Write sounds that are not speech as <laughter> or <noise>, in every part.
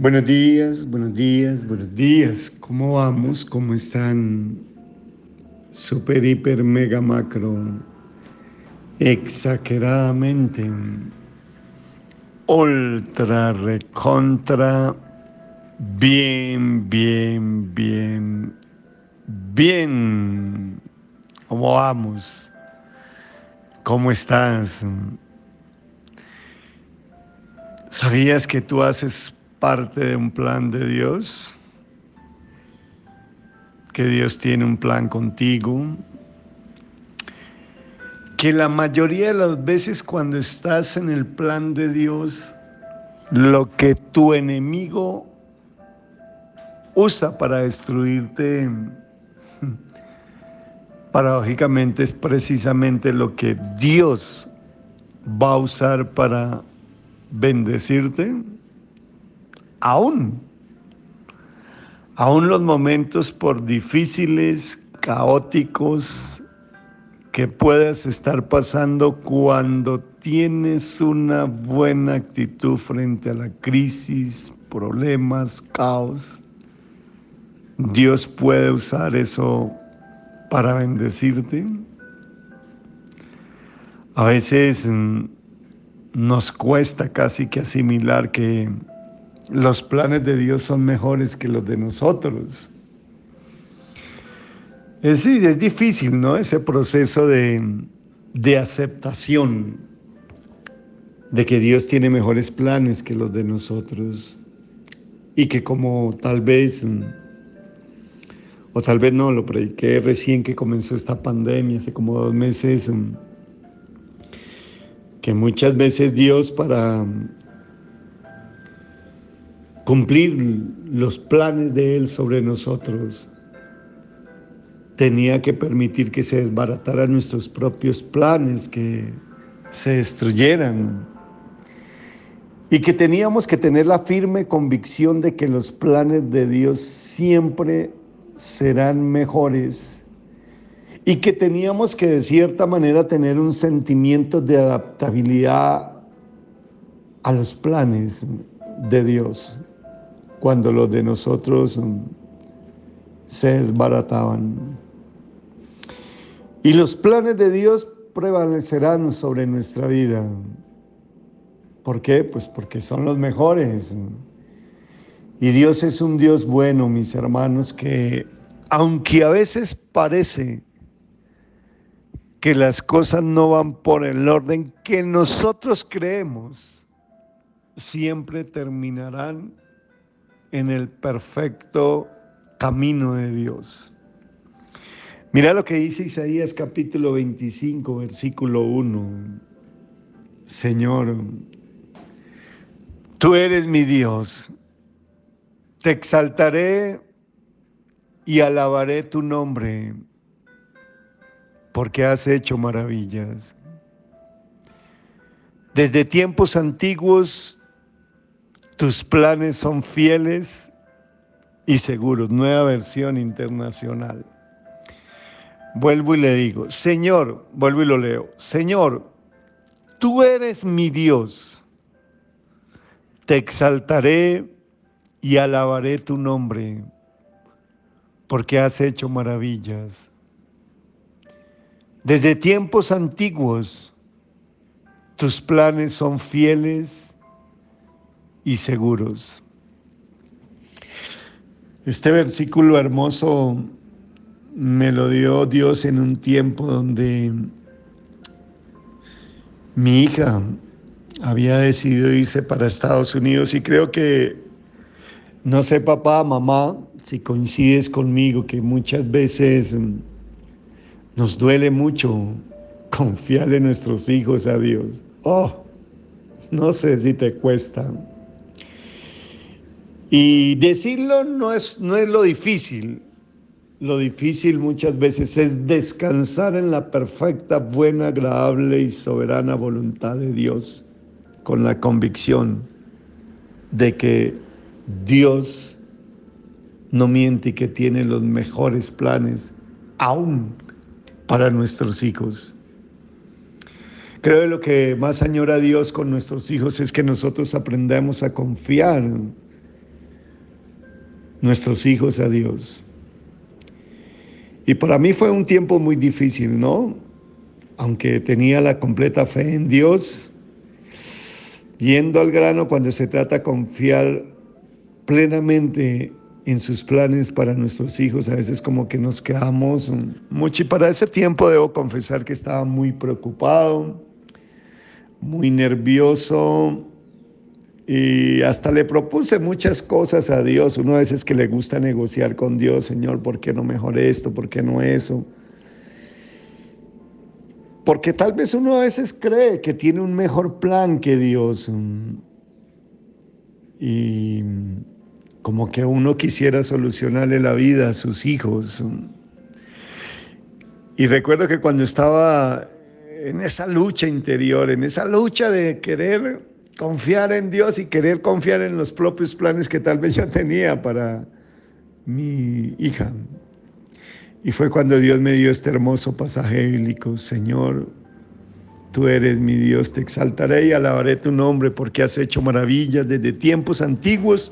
Buenos días, buenos días, buenos días. ¿Cómo vamos? ¿Cómo están? Super, hiper, mega, macro. Exageradamente. Ultra, recontra. Bien, bien, bien. Bien. ¿Cómo vamos? ¿Cómo estás? ¿Sabías que tú haces parte de un plan de Dios, que Dios tiene un plan contigo, que la mayoría de las veces cuando estás en el plan de Dios, lo que tu enemigo usa para destruirte, <laughs> paradójicamente es precisamente lo que Dios va a usar para bendecirte aún, aún los momentos por difíciles, caóticos que puedas estar pasando cuando tienes una buena actitud frente a la crisis, problemas, caos, Dios puede usar eso para bendecirte. A veces mm, nos cuesta casi que asimilar que los planes de Dios son mejores que los de nosotros. Es, difícil, ¿no? Ese proceso de, de aceptación de que Dios tiene mejores planes que los de nosotros y que como tal vez, o tal vez no, lo prediqué recién que comenzó esta pandemia, hace como dos meses, que muchas veces Dios para cumplir los planes de Él sobre nosotros, tenía que permitir que se desbarataran nuestros propios planes, que se destruyeran. Y que teníamos que tener la firme convicción de que los planes de Dios siempre serán mejores. Y que teníamos que de cierta manera tener un sentimiento de adaptabilidad a los planes de Dios cuando los de nosotros mm, se desbarataban. Y los planes de Dios prevalecerán sobre nuestra vida. ¿Por qué? Pues porque son los mejores. Y Dios es un Dios bueno, mis hermanos, que aunque a veces parece que las cosas no van por el orden que nosotros creemos, siempre terminarán en el perfecto camino de Dios. Mira lo que dice Isaías capítulo 25, versículo 1. Señor, tú eres mi Dios, te exaltaré y alabaré tu nombre, porque has hecho maravillas. Desde tiempos antiguos tus planes son fieles y seguros. Nueva versión internacional. Vuelvo y le digo, Señor, vuelvo y lo leo, Señor, tú eres mi Dios. Te exaltaré y alabaré tu nombre, porque has hecho maravillas. Desde tiempos antiguos, tus planes son fieles y seguros. Este versículo hermoso me lo dio Dios en un tiempo donde mi hija había decidido irse para Estados Unidos y creo que, no sé papá, mamá, si coincides conmigo, que muchas veces nos duele mucho confiar en nuestros hijos a Dios. Oh, no sé si te cuesta. Y decirlo no es, no es lo difícil. Lo difícil muchas veces es descansar en la perfecta, buena, agradable y soberana voluntad de Dios con la convicción de que Dios no miente y que tiene los mejores planes aún para nuestros hijos. Creo que lo que más añora Dios con nuestros hijos es que nosotros aprendamos a confiar nuestros hijos a Dios. Y para mí fue un tiempo muy difícil, ¿no? Aunque tenía la completa fe en Dios, yendo al grano cuando se trata de confiar plenamente en sus planes para nuestros hijos, a veces como que nos quedamos mucho y para ese tiempo debo confesar que estaba muy preocupado, muy nervioso, y hasta le propuse muchas cosas a Dios. Uno a veces que le gusta negociar con Dios, Señor, ¿por qué no mejor esto? ¿Por qué no eso? Porque tal vez uno a veces cree que tiene un mejor plan que Dios. Y como que uno quisiera solucionarle la vida a sus hijos. Y recuerdo que cuando estaba en esa lucha interior, en esa lucha de querer confiar en Dios y querer confiar en los propios planes que tal vez yo tenía para mi hija. Y fue cuando Dios me dio este hermoso pasaje bíblico, Señor, tú eres mi Dios, te exaltaré y alabaré tu nombre porque has hecho maravillas desde tiempos antiguos.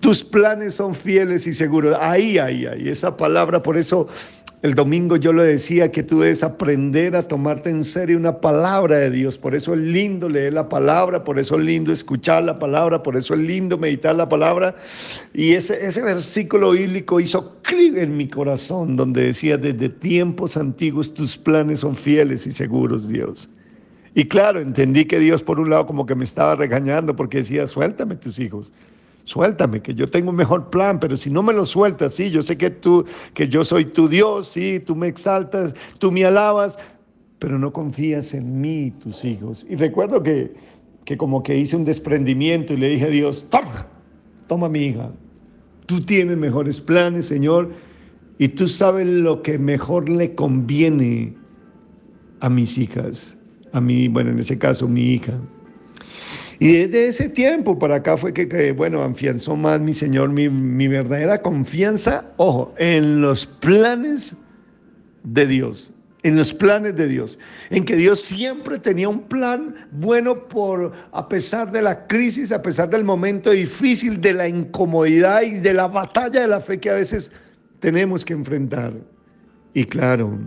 Tus planes son fieles y seguros. Ahí, ahí, ahí, esa palabra, por eso el domingo yo le decía que tú debes aprender a tomarte en serio una palabra de Dios. Por eso es lindo leer la palabra, por eso es lindo escuchar la palabra, por eso es lindo meditar la palabra. Y ese, ese versículo bíblico hizo clic en mi corazón, donde decía, desde tiempos antiguos tus planes son fieles y seguros, Dios. Y claro, entendí que Dios por un lado como que me estaba regañando porque decía, suéltame tus hijos suéltame, que yo tengo un mejor plan, pero si no me lo sueltas, sí, yo sé que tú, que yo soy tu Dios, sí, tú me exaltas, tú me alabas, pero no confías en mí, tus hijos. Y recuerdo que, que como que hice un desprendimiento y le dije a Dios, toma, toma mi hija, tú tienes mejores planes, Señor, y tú sabes lo que mejor le conviene a mis hijas, a mí, bueno, en ese caso, mi hija. Y desde ese tiempo para acá fue que, bueno, afianzó más mi Señor mi, mi verdadera confianza, ojo, en los planes de Dios, en los planes de Dios, en que Dios siempre tenía un plan bueno por a pesar de la crisis, a pesar del momento difícil, de la incomodidad y de la batalla de la fe que a veces tenemos que enfrentar. Y claro,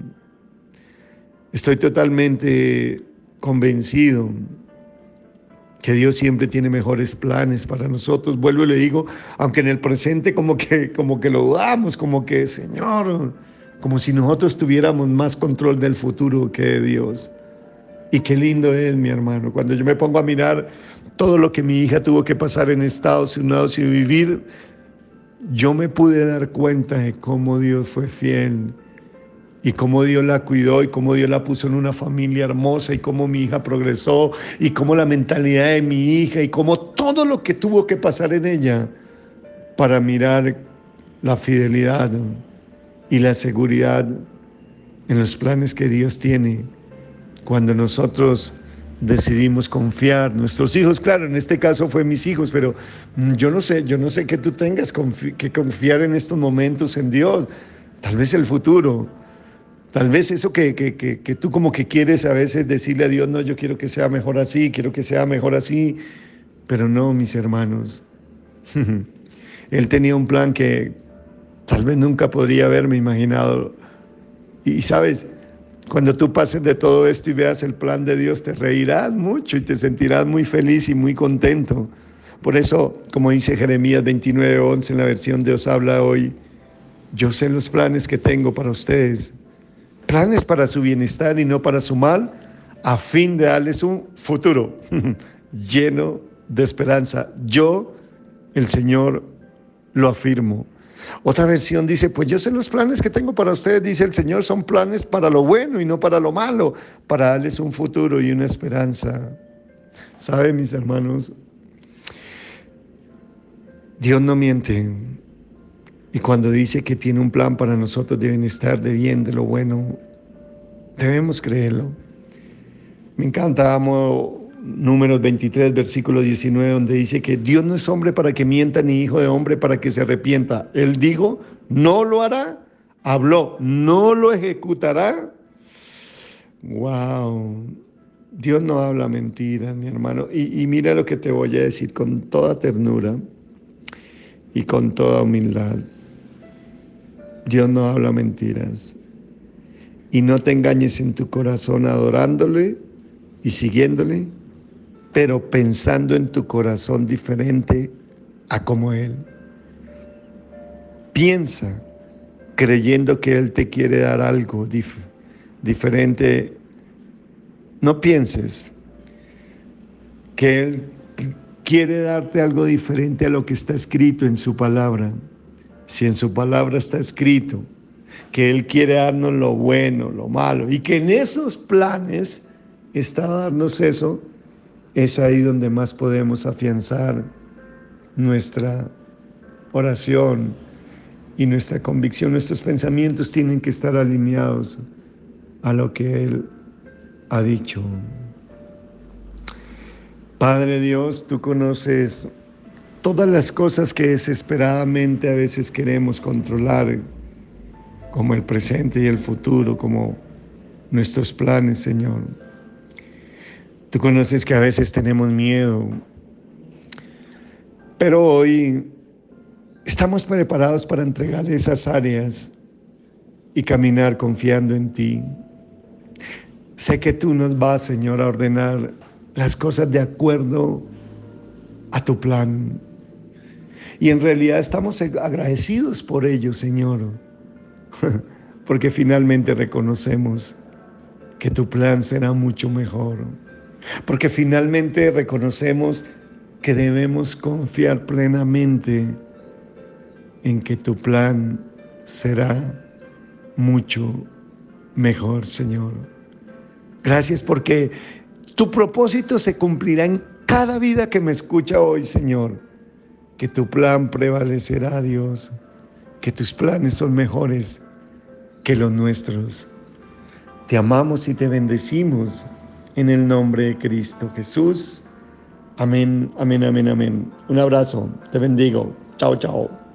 estoy totalmente convencido que Dios siempre tiene mejores planes para nosotros. Vuelvo y le digo, aunque en el presente como que, como que lo dudamos, como que, Señor, como si nosotros tuviéramos más control del futuro que Dios. Y qué lindo es, mi hermano, cuando yo me pongo a mirar todo lo que mi hija tuvo que pasar en Estados Unidos y vivir, yo me pude dar cuenta de cómo Dios fue fiel y cómo Dios la cuidó y cómo Dios la puso en una familia hermosa y cómo mi hija progresó y cómo la mentalidad de mi hija y cómo todo lo que tuvo que pasar en ella para mirar la fidelidad y la seguridad en los planes que Dios tiene cuando nosotros decidimos confiar. Nuestros hijos, claro, en este caso fue mis hijos, pero yo no sé, yo no sé que tú tengas que confiar en estos momentos en Dios, tal vez el futuro. Tal vez eso que, que, que, tú como que quieres a veces decirle a Dios, no, yo quiero que sea mejor así, quiero que sea mejor así, pero no, mis hermanos. <laughs> Él tenía un plan que tal vez nunca podría haberme imaginado. Y sabes, cuando tú pases de todo esto y veas el plan de Dios, te reirás mucho y te sentirás muy feliz y muy contento. Por eso, como dice Jeremías 29, 11 en la versión de Os habla hoy, yo sé los planes que tengo para ustedes, planes para su bienestar y no para su mal, a fin de darles un futuro <laughs> lleno de esperanza. Yo, el Señor, lo afirmo. Otra versión dice, pues yo sé los planes que tengo para ustedes, dice el Señor, son planes para lo bueno y no para lo malo, para darles un futuro y una esperanza. ¿Saben, mis hermanos? Dios no miente. Y cuando dice que tiene un plan para nosotros de bienestar, de bien, de lo bueno, debemos creerlo. Me encanta, amo números 23, versículo 19, donde dice que Dios no es hombre para que mienta, ni hijo de hombre para que se arrepienta. Él dijo, no lo hará, habló, no lo ejecutará. Wow. Dios no habla mentiras, mi hermano. Y, y mira lo que te voy a decir con toda ternura y con toda humildad. Dios no habla mentiras. Y no te engañes en tu corazón adorándole y siguiéndole, pero pensando en tu corazón diferente a como Él. Piensa creyendo que Él te quiere dar algo diferente. No pienses que Él quiere darte algo diferente a lo que está escrito en su palabra. Si en su palabra está escrito que Él quiere darnos lo bueno, lo malo, y que en esos planes está darnos eso, es ahí donde más podemos afianzar nuestra oración y nuestra convicción. Nuestros pensamientos tienen que estar alineados a lo que Él ha dicho. Padre Dios, tú conoces todas las cosas que desesperadamente a veces queremos controlar, como el presente y el futuro, como nuestros planes, Señor. Tú conoces que a veces tenemos miedo, pero hoy estamos preparados para entregar esas áreas y caminar confiando en ti. Sé que tú nos vas, Señor, a ordenar las cosas de acuerdo a tu plan. Y en realidad estamos agradecidos por ello, Señor, <laughs> porque finalmente reconocemos que tu plan será mucho mejor, porque finalmente reconocemos que debemos confiar plenamente en que tu plan será mucho mejor, Señor. Gracias porque tu propósito se cumplirá en cada vida que me escucha hoy, Señor. Que tu plan prevalecerá, Dios. Que tus planes son mejores que los nuestros. Te amamos y te bendecimos en el nombre de Cristo Jesús. Amén, amén, amén, amén. Un abrazo, te bendigo. Chao, chao.